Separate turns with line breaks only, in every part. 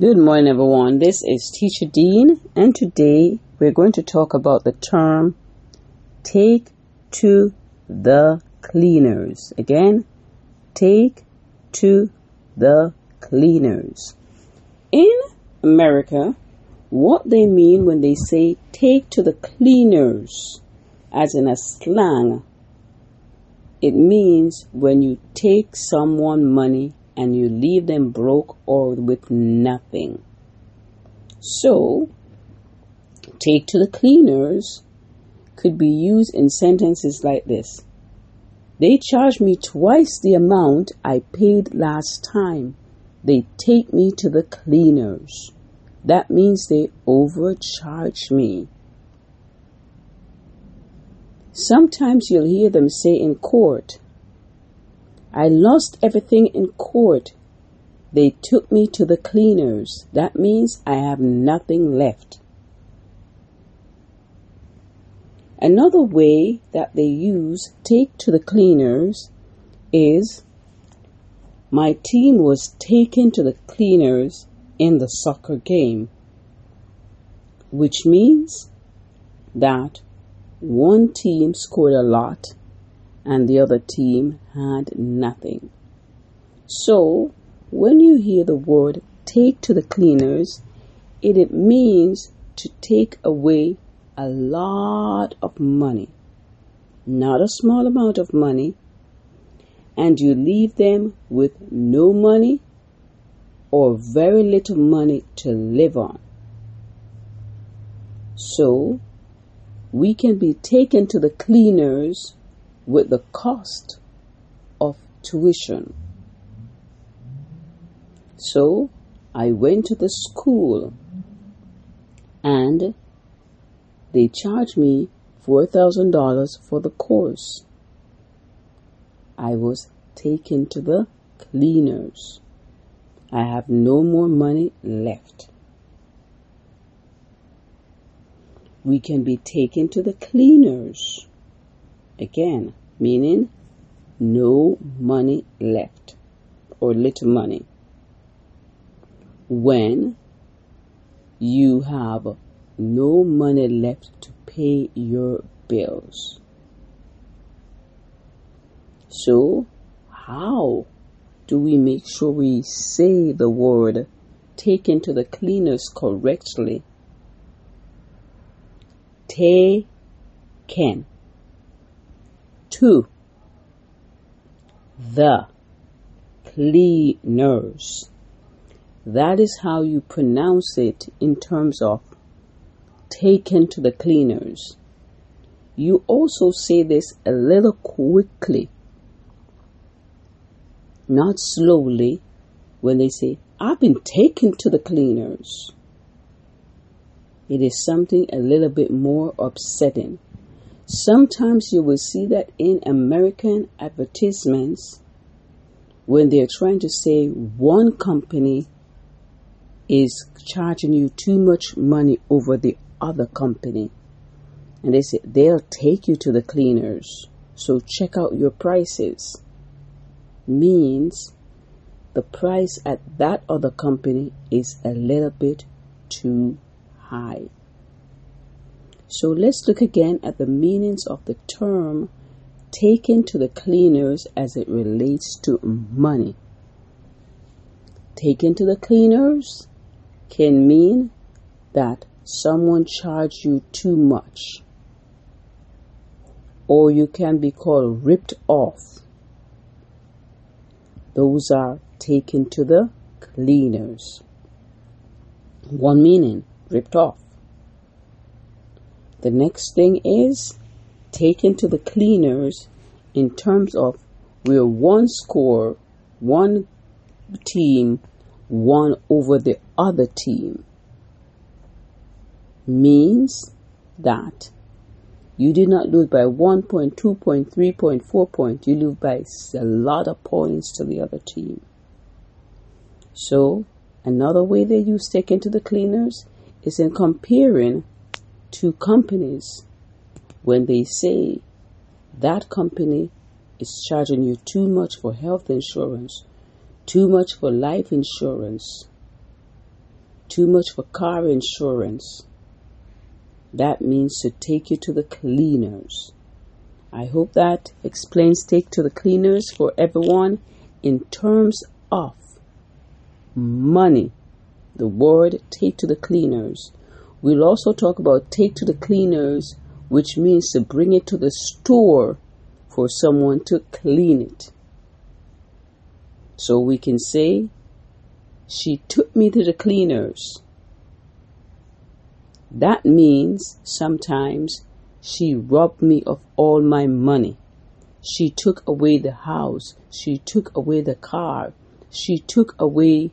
Good morning, everyone. This is Teacher Dean, and today we're going to talk about the term take to the cleaners. Again, take to the cleaners. In America, what they mean when they say take to the cleaners, as in a slang, it means when you take someone money and you leave them broke or with nothing. So, take to the cleaners could be used in sentences like this They charge me twice the amount I paid last time. They take me to the cleaners. That means they overcharge me. Sometimes you'll hear them say in court, I lost everything in court. They took me to the cleaners. That means I have nothing left. Another way that they use take to the cleaners is my team was taken to the cleaners in the soccer game, which means that one team scored a lot and the other team had nothing. So, when you hear the word take to the cleaners, it, means to take away a lot of money, not a small amount of money, and you leave them with no money or very little money to live on. So, we can be taken to the cleaners with the cost of tuition. So I went to the school and they charged me $4,000 for the course. I was taken to the cleaners. I have no more money left. We can be taken to the cleaners Again, meaning no money left or little money. When you have no money left to pay your bills. So, how do we make sure we say the word taken to the cleaners correctly? Taken to the cleaners. That is how you pronounce it in terms of taken to the cleaners. You also say this a little quickly, not slowly, when they say, I've been taken to the cleaners. It is something a little bit more upsetting. Sometimes you will see that in American advertisements when they're trying to say one company is charging you too much money over the other company. And they say they'll take you to the cleaners. So check out your prices. Means the price at that other company is a little bit too high. So let's look again at the meanings of the term taken to the cleaners as it relates to money. Taken to the cleaners can mean that someone charged you too much, or you can be called ripped off. Those are taken to the cleaners. One meaning, ripped off. The next thing is taken to the cleaners in terms of where one score, one team one over the other team means that you did not lose by one point, two point, three point, four point. You lose by a lot of points to the other team. So another way they use taken to the cleaners is in comparing to companies when they say that company is charging you too much for health insurance, too much for life insurance, Too much for car insurance. That means to take you to the cleaners. I hope that explains take to the cleaners for everyone in terms of money. The word take to the cleaners. We'll also talk about take to the cleaners, which means to bring it to the store for someone to clean it. So we can say, she took me to the cleaners. That means sometimes she robbed me of all my money. She took away the house. She took away the car. She took away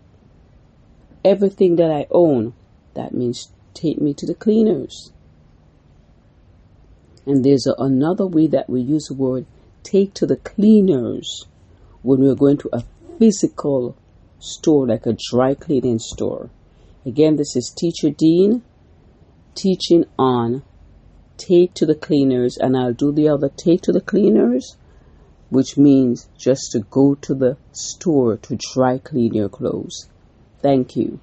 everything that I own. That means take me to the cleaners. And there's a, another way that we use the word take to the cleaners when we're going to a physical store, like a dry cleaning store. Again, this is Teacher Dean teaching on take to the cleaners, and I'll do the other take to the cleaners, which means just to go to the store to dry clean your clothes. Thank you.